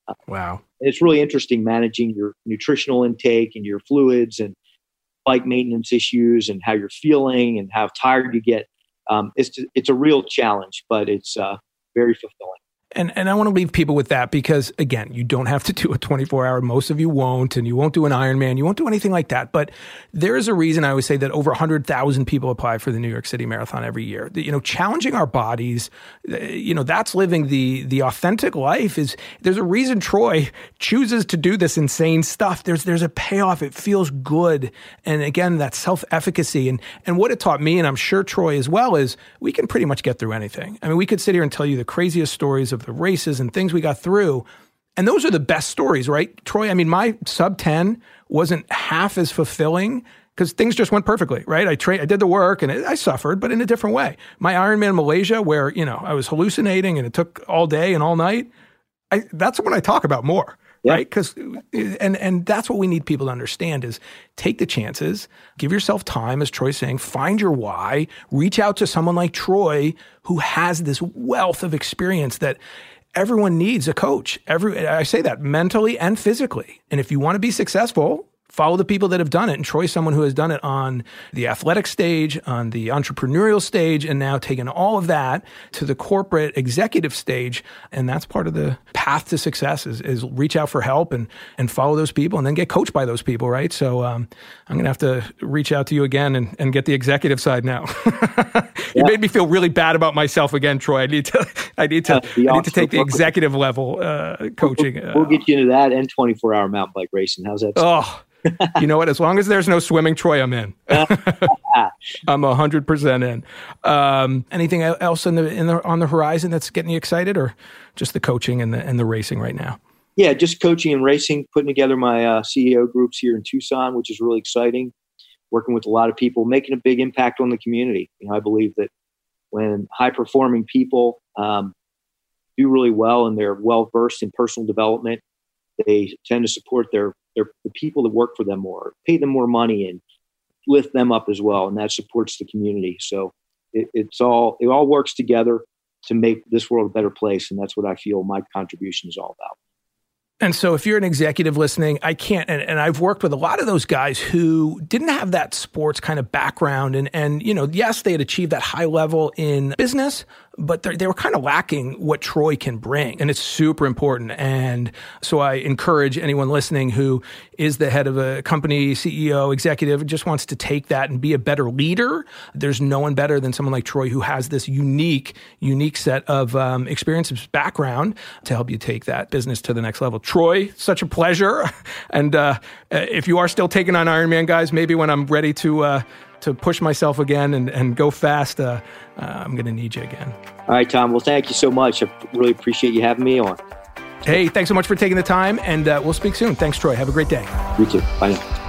Uh, wow. And it's really interesting managing your nutritional intake and your fluids and bike maintenance issues and how you're feeling and how tired you get. Um, it's it's a real challenge, but it's uh, very fulfilling. And and I want to leave people with that because again, you don't have to do a 24 hour. Most of you won't, and you won't do an Ironman. You won't do anything like that. But there is a reason I always say that over 100,000 people apply for the New York City Marathon every year. You know, challenging our bodies. Uh, you know, that's living the the authentic life. Is there's a reason Troy chooses to do this insane stuff. There's there's a payoff. It feels good, and again, that self efficacy and and what it taught me, and I'm sure Troy as well, is we can pretty much get through anything. I mean, we could sit here and tell you the craziest stories of the races and things we got through. And those are the best stories, right? Troy, I mean, my sub 10 wasn't half as fulfilling because things just went perfectly, right? I tra- I did the work and it, I suffered, but in a different way. My Ironman Malaysia, where you know I was hallucinating and it took all day and all night, I, that's when I talk about more, yeah. right? Because and and that's what we need people to understand is take the chances, give yourself time, as Troy's saying, find your why, reach out to someone like Troy who has this wealth of experience that everyone needs a coach. Every I say that mentally and physically. And if you want to be successful, follow the people that have done it. And Troy's someone who has done it on the athletic stage, on the entrepreneurial stage, and now taken all of that to the corporate executive stage. And that's part of the path to success is, is reach out for help and, and follow those people and then get coached by those people, right? So um, I'm going to have to reach out to you again and, and get the executive side now. [LAUGHS] you yeah. made me feel really bad about myself again, Troy. I need to, [LAUGHS] I need to, I need to take the executive level uh, coaching. We'll, we'll, get you into that and 24 hour mountain bike racing. How's that? Oh, [LAUGHS] you know what? As long as there's no swimming, Troy, I'm in. [LAUGHS] I'm hundred percent in. Um, anything else in the, in the on the horizon that's getting you excited, or just the coaching and the and the racing right now? Yeah, just coaching and racing. Putting together my uh, CEO groups here in Tucson, which is really exciting. Working with a lot of people, making a big impact on the community. You know, I believe that when high performing people um, do really well and they're well versed in personal development, they tend to support their their the people that work for them more, pay them more money, and lift them up as well, and that supports the community. So it, it's all it all works together to make this world a better place, and that's what I feel my contribution is all about. And so, if you're an executive listening, I can't, and, and, I've worked with a lot of those guys who didn't have that sports kind of background. And, and, you know, yes, they had achieved that high level in business, but they were kind of lacking what Troy can bring. And it's super important. And so I encourage anyone listening who is the head of a company, CEO, executive, just wants to take that and be a better leader. There's no one better than someone like Troy who has this unique, unique set of um, experiences, background to help you take that business to the next level. Troy, such a pleasure. [LAUGHS] And uh, if you are still taking on Ironman, guys, maybe when I'm ready to, uh, to push myself again and, and go fast, uh, uh, I'm going to need you again. All right, Tom. Well, thank you so much. I really appreciate you having me on. Hey, thanks so much for taking the time, and uh, we'll speak soon. Thanks, Troy. Have a great day. You too. Bye now.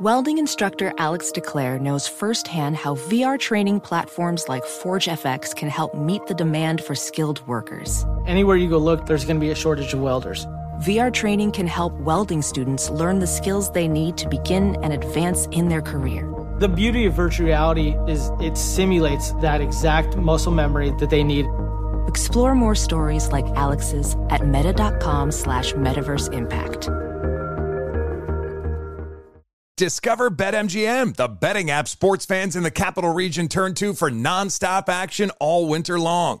Welding instructor Alex DeClaire knows firsthand how VR training platforms like ForgeFX can help meet the demand for skilled workers. Anywhere you go look, there's going to be a shortage of welders. VR training can help welding students learn the skills they need to begin and advance in their career. The beauty of virtual reality is it simulates that exact muscle memory that they need. Explore more stories like Alex's at meta.com slash metaverse impact. Discover BetMGM, the betting app sports fans in the capital region turn to for nonstop action all winter long.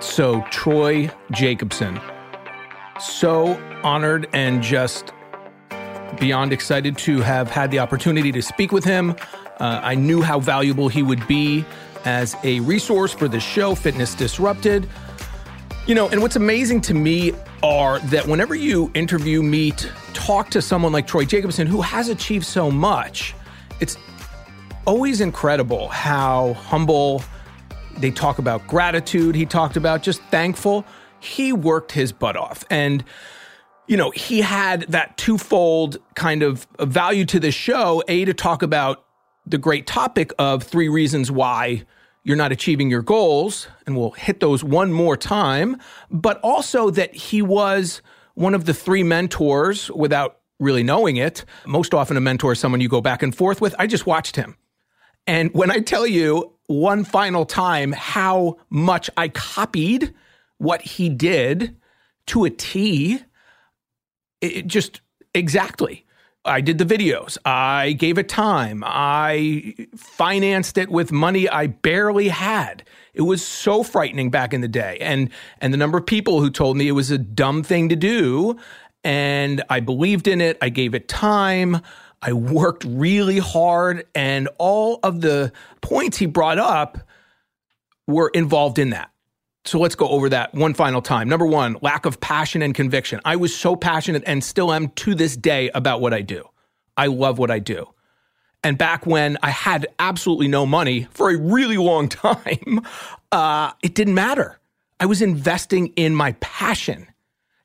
So, Troy Jacobson, so honored and just beyond excited to have had the opportunity to speak with him. Uh, I knew how valuable he would be as a resource for the show, Fitness Disrupted. You know, and what's amazing to me are that whenever you interview, meet, talk to someone like Troy Jacobson, who has achieved so much, it's always incredible how humble they talk about gratitude. He talked about just thankful. He worked his butt off. And, you know, he had that twofold kind of value to this show A, to talk about the great topic of three reasons why you're not achieving your goals, and we'll hit those one more time, but also that he was one of the three mentors without really knowing it. Most often, a mentor is someone you go back and forth with. I just watched him. And when I tell you one final time how much I copied what he did to a T, it just exactly. I did the videos. I gave it time. I financed it with money I barely had. It was so frightening back in the day. And and the number of people who told me it was a dumb thing to do and I believed in it. I gave it time. I worked really hard and all of the points he brought up were involved in that. So let's go over that one final time. Number one, lack of passion and conviction. I was so passionate and still am to this day about what I do. I love what I do. And back when I had absolutely no money for a really long [LAUGHS] time, uh, it didn't matter. I was investing in my passion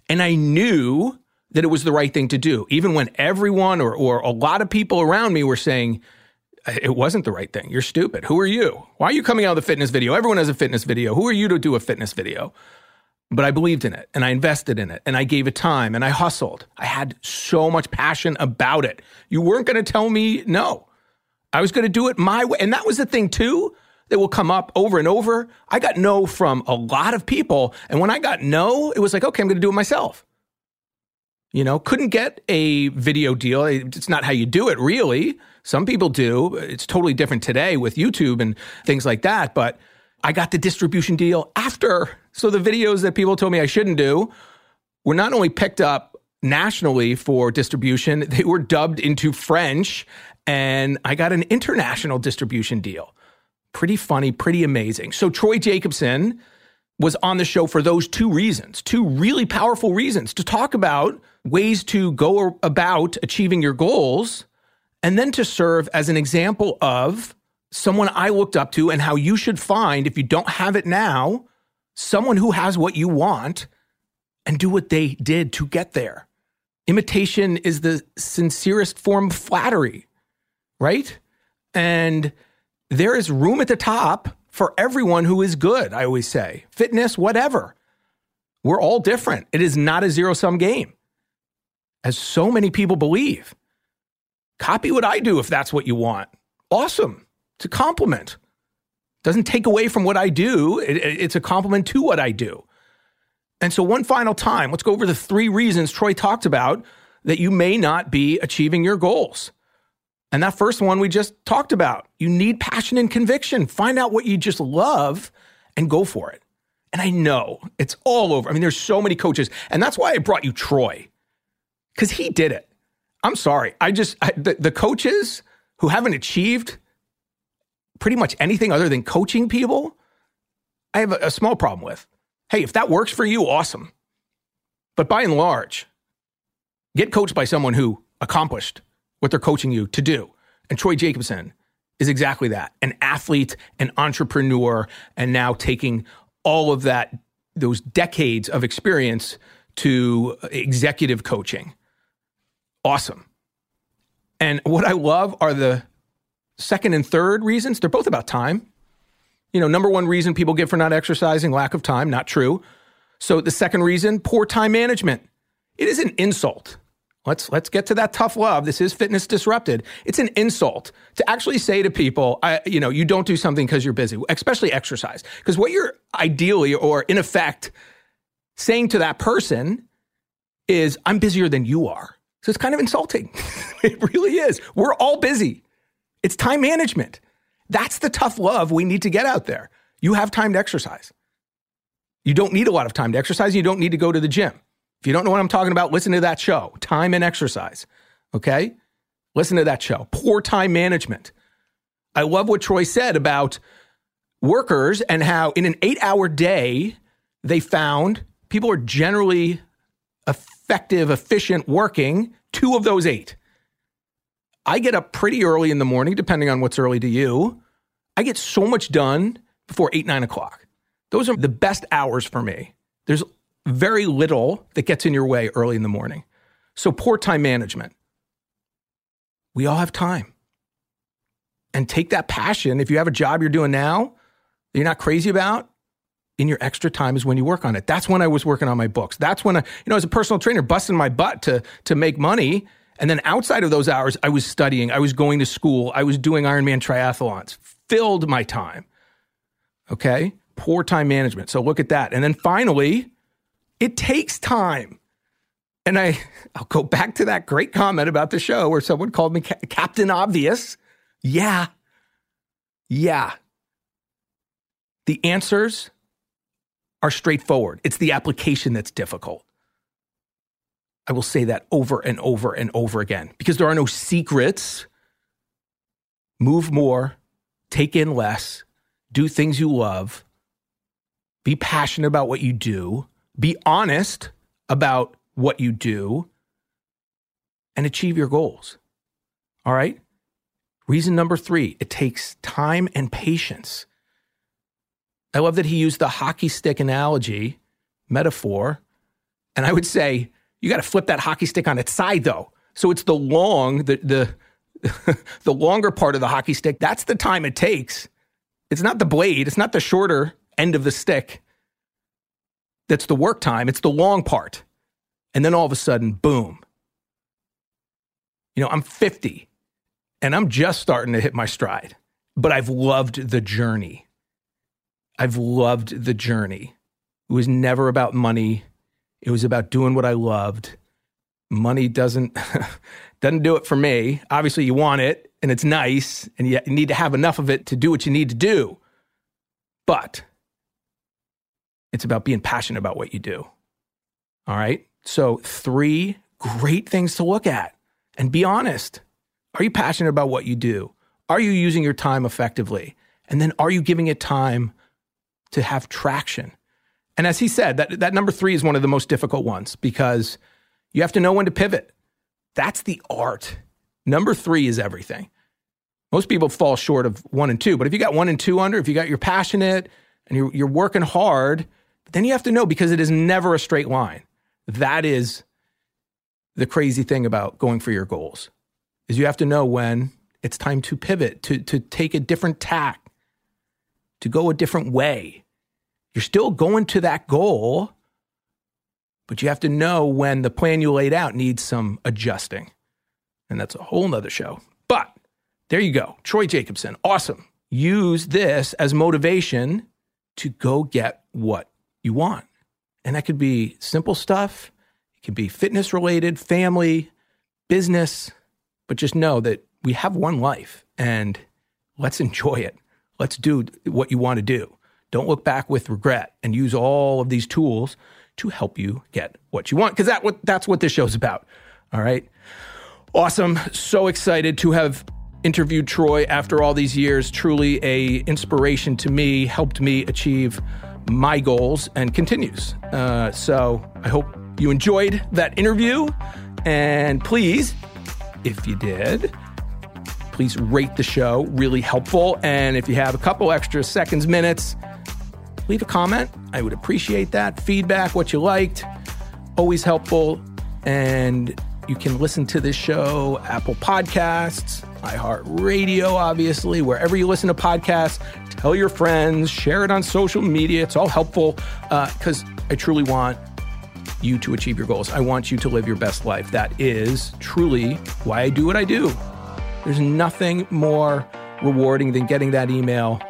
and I knew that it was the right thing to do. Even when everyone or, or a lot of people around me were saying, it wasn't the right thing. You're stupid. Who are you? Why are you coming out with a fitness video? Everyone has a fitness video. Who are you to do a fitness video? But I believed in it and I invested in it and I gave it time and I hustled. I had so much passion about it. You weren't going to tell me no. I was going to do it my way. And that was the thing, too, that will come up over and over. I got no from a lot of people. And when I got no, it was like, okay, I'm going to do it myself. You know, couldn't get a video deal. It's not how you do it, really. Some people do. It's totally different today with YouTube and things like that. But I got the distribution deal after. So the videos that people told me I shouldn't do were not only picked up nationally for distribution, [LAUGHS] they were dubbed into French, and I got an international distribution deal. Pretty funny, pretty amazing. So Troy Jacobson was on the show for those two reasons, two really powerful reasons to talk about ways to go about achieving your goals and then to serve as an example of someone I looked up to and how you should find, if you don't have it now, someone who has what you want and do what they did to get there. Imitation is the sincerest form of flattery, right? And there is room at the top for everyone who is good, I always say. Fitness, whatever. We're all different. It is not a zero sum game, as so many people believe. Copy what I do if that's what you want. Awesome. It's a compliment. Doesn't take away from what I do, it, it's a compliment to what I do. And so, one final time, let's go over the three reasons Troy talked about that you may not be achieving your goals. And that first one we just talked about. You need passion and conviction. Find out what you just love and go for it. And I know it's all over. I mean, there's so many coaches. And that's why I brought you Troy, because he did it. I'm sorry. I just, I, the, the coaches who haven't achieved pretty much anything other than coaching people, I have a, a small problem with. Hey, if that works for you, awesome. But by and large, get coached by someone who accomplished what they're coaching you to do. And Troy Jacobson is exactly that an athlete, an entrepreneur, and now taking all of that, those decades of experience to executive coaching awesome. And what I love are the second and third reasons. They're both about time. You know, number one reason people give for not exercising, lack of time, not true. So the second reason, poor time management. It is an insult. Let's let's get to that tough love. This is fitness disrupted. It's an insult to actually say to people, I, you know, you don't do something because you're busy, especially exercise. Because what you're ideally or in effect saying to that person is, I'm busier than you are. So it's kind of insulting. [LAUGHS] it really is. We're all busy. It's time management. That's the tough love we need to get out there. You have time to exercise. You don't need a lot of time to exercise. You don't need to go to the gym. If you don't know what I'm talking about, listen to that show, Time and Exercise. Okay? Listen to that show. Poor time management. I love what Troy said about workers and how in an eight hour day, they found people are generally effective, efficient working, two of those eight. I get up pretty early in the morning, depending on what's early to you. I get so much done before eight, nine o'clock. Those are the best hours for me. There's very little that gets in your way early in the morning. So, poor time management. We all have time. And take that passion. If you have a job you're doing now, that you're not crazy about, in your extra time is when you work on it. That's when I was working on my books. That's when I, you know, as a personal trainer, busting my butt to to make money. And then outside of those hours, I was studying, I was going to school, I was doing Ironman triathlons, filled my time. Okay. Poor time management. So look at that. And then finally, it takes time. And I, [LAUGHS] I'll go back to that great comment about the show where someone called me Ca- Captain Obvious. Yeah. Yeah. The answers are straightforward. It's the application that's difficult. I will say that over and over and over again because there are no secrets. Move more, take in less, do things you love, be passionate about what you do, be honest about what you do, and achieve your goals. All right? Reason number three it takes time and patience. I love that he used the hockey stick analogy, metaphor. And I would say, you got to flip that hockey stick on its side though. So it's the long, the the [LAUGHS] the longer part of the hockey stick. That's the time it takes. It's not the blade. It's not the shorter end of the stick. That's the work time. It's the long part. And then all of a sudden, boom. You know, I'm 50 and I'm just starting to hit my stride, but I've loved the journey. I've loved the journey. It was never about money. It was about doing what I loved. Money doesn't [LAUGHS] doesn't do it for me. Obviously, you want it and it's nice, and you need to have enough of it to do what you need to do. But it's about being passionate about what you do. All right. So, three great things to look at and be honest. Are you passionate about what you do? Are you using your time effectively? And then are you giving it time to have traction? And as he said, that, that number three is one of the most difficult ones because you have to know when to pivot. That's the art. Number three is everything. Most people fall short of one and two, but if you got one and two under, if you got you're passionate and you're, you're working hard, then you have to know because it is never a straight line. That is the crazy thing about going for your goals is you have to know when it's time to pivot, to, to take a different tack, to go a different way. You're still going to that goal, but you have to know when the plan you laid out needs some adjusting. And that's a whole nother show. But there you go. Troy Jacobson. Awesome. Use this as motivation to go get what you want. And that could be simple stuff, it could be fitness related, family, business, but just know that we have one life and let's enjoy it. Let's do what you want to do. Don't look back with regret and use all of these tools to help you get what you want because that what that's what this show's about. All right. Awesome. So excited to have interviewed Troy after all these years. Truly a inspiration to me, helped me achieve my goals and continues. Uh, so I hope you enjoyed that interview. And please, if you did, please rate the show. Really helpful. And if you have a couple extra seconds, minutes, leave a comment. I would appreciate that. Feedback, what you liked, always helpful. And you can listen to this show, Apple Podcasts, iHeartRadio, obviously, wherever you listen to podcasts. Tell your friends, share it on social media. It's all helpful because uh, I truly want you to achieve your goals. I want you to live your best life. That is truly why I do what I do. There's nothing more rewarding than getting that email,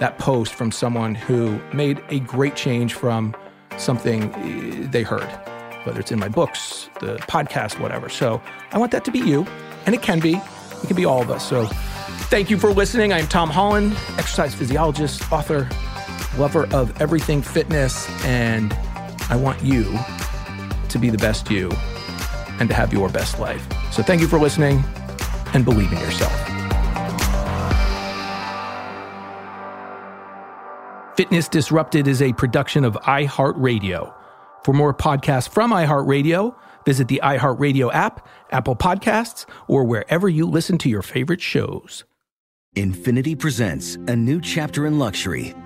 that post from someone who made a great change from something eh, they heard, whether it's in my books, the podcast, whatever. So I want that to be you, and it can be. It can be all of us. So thank you for listening. I'm Tom Holland, exercise physiologist, author, lover of everything fitness, and I want you to be the best you and to have your best life. So thank you for listening and believe in yourself. Fitness Disrupted is a production of iHeartRadio. For more podcasts from iHeartRadio, visit the iHeartRadio app, Apple Podcasts, or wherever you listen to your favorite shows. Infiniti presents a new chapter in luxury,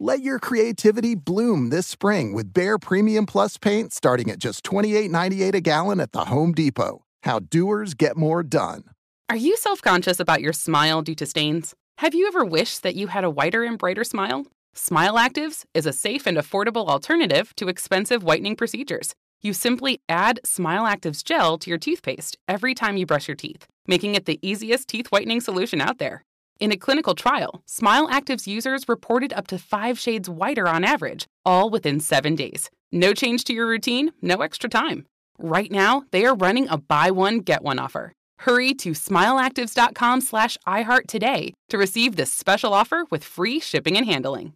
Let your creativity bloom this spring with Behr Premium Plus paint starting at just $28.98 a gallon at the Home Depot. How doers get more done. Are you self conscious about your smile due to stains? Have you ever wished that you had a whiter and brighter smile? Smile Actives is a safe and affordable alternative to expensive whitening procedures. You simply add Smile Actives gel to your toothpaste every time you brush your teeth, making it the easiest teeth whitening solution out there. In a clinical trial, Smile Actives users reported up to five shades whiter on average, all within seven days. No change to your routine, no extra time. Right now, they are running a buy one, get one offer. Hurry to smileactives.com slash iHeart today to receive this special offer with free shipping and handling.